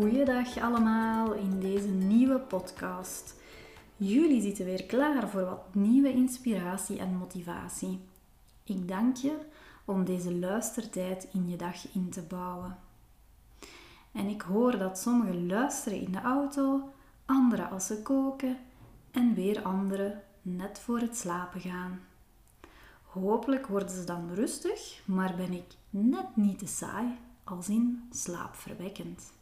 Goeiedag allemaal in deze nieuwe podcast. Jullie zitten weer klaar voor wat nieuwe inspiratie en motivatie. Ik dank je om deze luistertijd in je dag in te bouwen. En ik hoor dat sommigen luisteren in de auto, anderen als ze koken en weer anderen net voor het slapen gaan. Hopelijk worden ze dan rustig, maar ben ik net niet te saai, als in slaapverwekkend.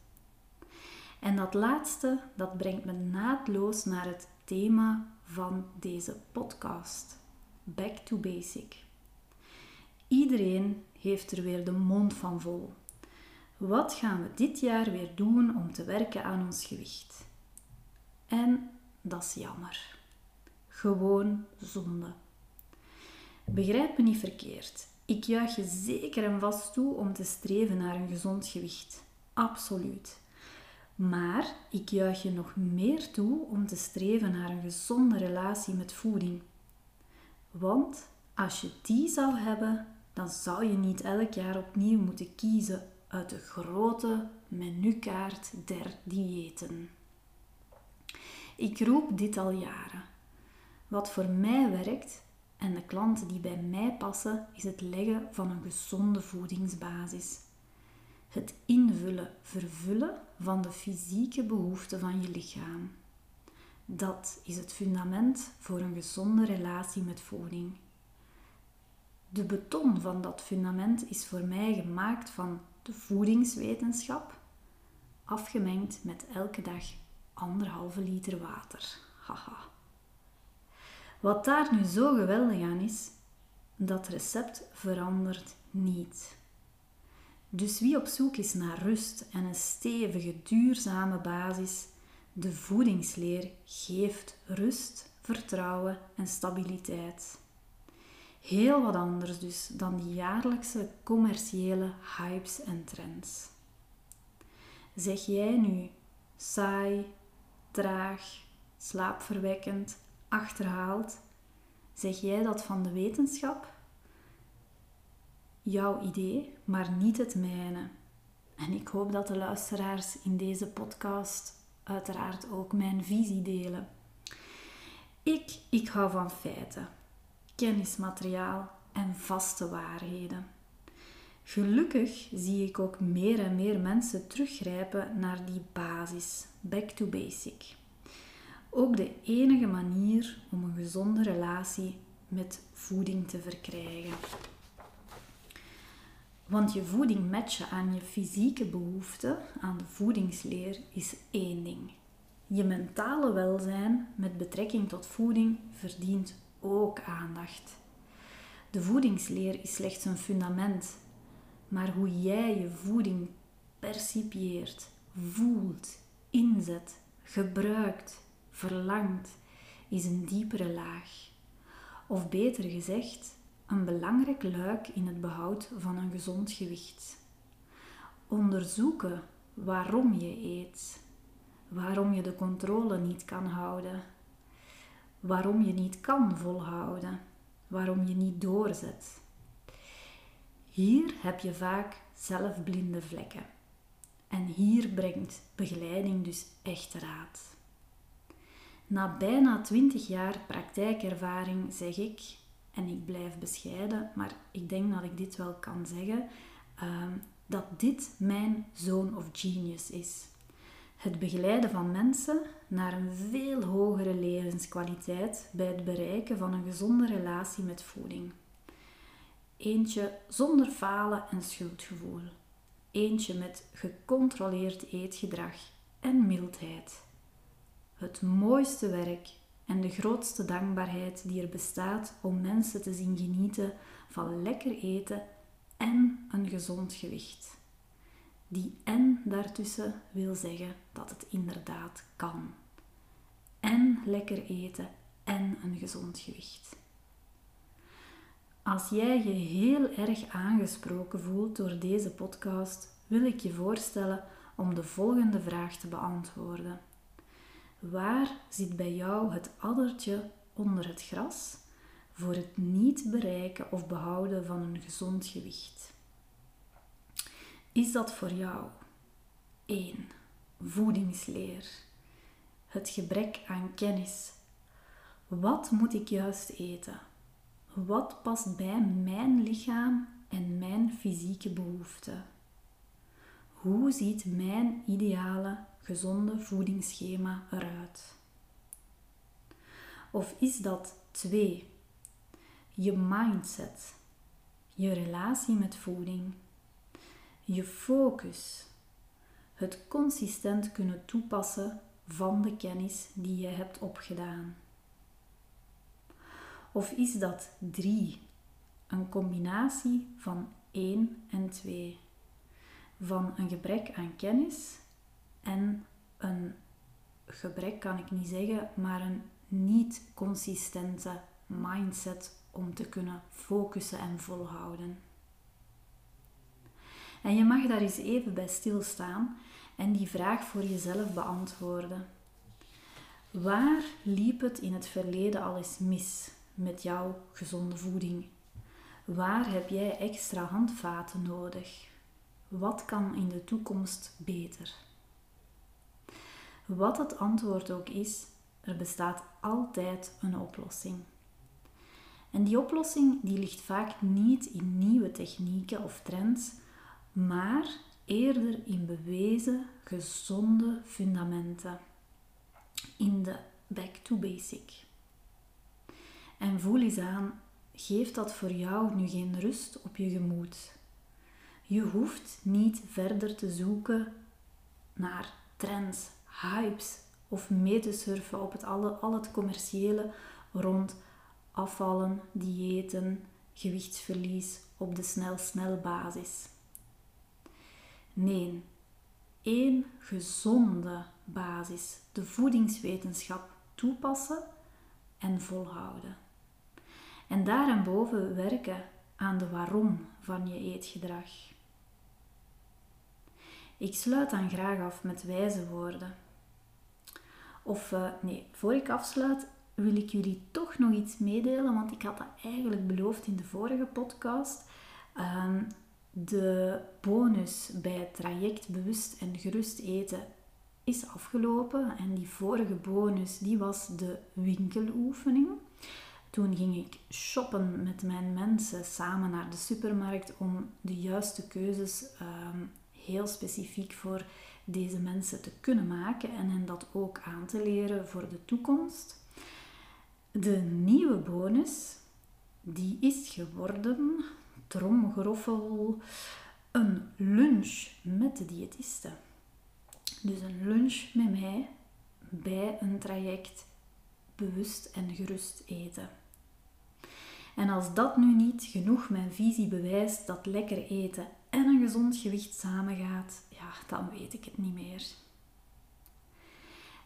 En dat laatste, dat brengt me naadloos naar het thema van deze podcast. Back to basic. Iedereen heeft er weer de mond van vol. Wat gaan we dit jaar weer doen om te werken aan ons gewicht? En dat is jammer. Gewoon zonde. Begrijp me niet verkeerd. Ik juich je zeker en vast toe om te streven naar een gezond gewicht. Absoluut. Maar ik juich je nog meer toe om te streven naar een gezonde relatie met voeding. Want als je die zou hebben, dan zou je niet elk jaar opnieuw moeten kiezen uit de grote menukaart der diëten. Ik roep dit al jaren. Wat voor mij werkt en de klanten die bij mij passen, is het leggen van een gezonde voedingsbasis. Het invullen, vervullen van de fysieke behoeften van je lichaam. Dat is het fundament voor een gezonde relatie met voeding. De beton van dat fundament is voor mij gemaakt van de voedingswetenschap, afgemengd met elke dag anderhalve liter water. Haha. Wat daar nu zo geweldig aan is, dat recept verandert niet. Dus wie op zoek is naar rust en een stevige, duurzame basis, de voedingsleer geeft rust, vertrouwen en stabiliteit. Heel wat anders dus dan die jaarlijkse commerciële hypes en trends. Zeg jij nu saai, traag, slaapverwekkend, achterhaald? Zeg jij dat van de wetenschap? Jouw idee, maar niet het mijne. En ik hoop dat de luisteraars in deze podcast uiteraard ook mijn visie delen. Ik, ik hou van feiten kennismateriaal en vaste waarheden. Gelukkig zie ik ook meer en meer mensen teruggrijpen naar die basis, back to basic. Ook de enige manier om een gezonde relatie met voeding te verkrijgen. Want je voeding matchen aan je fysieke behoeften, aan de voedingsleer, is één ding. Je mentale welzijn met betrekking tot voeding verdient ook aandacht. De voedingsleer is slechts een fundament, maar hoe jij je voeding percipieert, voelt, inzet, gebruikt, verlangt, is een diepere laag. Of beter gezegd, een belangrijk luik in het behoud van een gezond gewicht. Onderzoeken waarom je eet, waarom je de controle niet kan houden waarom je niet kan volhouden, waarom je niet doorzet. Hier heb je vaak zelfblinde vlekken. En hier brengt begeleiding dus echt raad. Na bijna 20 jaar praktijkervaring zeg ik, en ik blijf bescheiden, maar ik denk dat ik dit wel kan zeggen, ehm, dat dit mijn zoon of genius is. Het begeleiden van mensen naar een veel hogere levenskwaliteit bij het bereiken van een gezonde relatie met voeding. Eentje zonder falen en schuldgevoel. Eentje met gecontroleerd eetgedrag en mildheid. Het mooiste werk en de grootste dankbaarheid die er bestaat om mensen te zien genieten van lekker eten en een gezond gewicht. Die en daartussen wil zeggen dat het inderdaad kan. En lekker eten en een gezond gewicht. Als jij je heel erg aangesproken voelt door deze podcast, wil ik je voorstellen om de volgende vraag te beantwoorden. Waar zit bij jou het addertje onder het gras voor het niet bereiken of behouden van een gezond gewicht? Is dat voor jou 1. voedingsleer. Het gebrek aan kennis. Wat moet ik juist eten? Wat past bij mijn lichaam en mijn fysieke behoeften? Hoe ziet mijn ideale gezonde voedingsschema eruit? Of is dat twee? Je mindset, je relatie met voeding, je focus, het consistent kunnen toepassen van de kennis die je hebt opgedaan. Of is dat drie? Een combinatie van één en twee. Van een gebrek aan kennis en een gebrek kan ik niet zeggen, maar een niet consistente mindset om te kunnen focussen en volhouden. En je mag daar eens even bij stilstaan en die vraag voor jezelf beantwoorden. Waar liep het in het verleden al eens mis met jouw gezonde voeding? Waar heb jij extra handvaten nodig? Wat kan in de toekomst beter? Wat het antwoord ook is, er bestaat altijd een oplossing. En die oplossing die ligt vaak niet in nieuwe technieken of trends, maar eerder in bewezen, gezonde fundamenten. In de back to basic. En voel eens aan, geeft dat voor jou nu geen rust op je gemoed? Je hoeft niet verder te zoeken naar trends, hypes of mee te surfen op het alle, al het commerciële rond afvallen, diëten, gewichtsverlies op de snel-snel basis. Nee, één gezonde basis, de voedingswetenschap toepassen en volhouden. En daarboven werken aan de waarom van je eetgedrag. Ik sluit dan graag af met wijze woorden. Of uh, nee, voor ik afsluit, wil ik jullie toch nog iets meedelen, want ik had dat eigenlijk beloofd in de vorige podcast. Ehm, de bonus bij het traject Bewust en Gerust Eten is afgelopen. En die vorige bonus die was de winkeloefening. Toen ging ik shoppen met mijn mensen samen naar de supermarkt om de juiste keuzes ehm, heel specifiek voor deze mensen te kunnen maken en hen dat ook aan te leren voor de toekomst. De nieuwe bonus, die is geworden, tromgeroffel, een lunch met de diëtiste. Dus een lunch met mij bij een traject bewust en gerust eten. En als dat nu niet genoeg mijn visie bewijst dat lekker eten en een gezond gewicht samengaat, ja, dan weet ik het niet meer.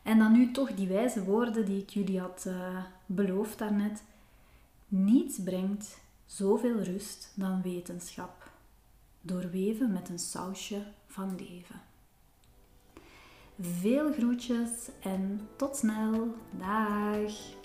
En dan nu toch die wijze woorden die ik jullie had uh, beloofd daarnet. Niets brengt zoveel rust dan wetenschap, doorweven met een sausje van leven. Veel groetjes en tot snel. Dag!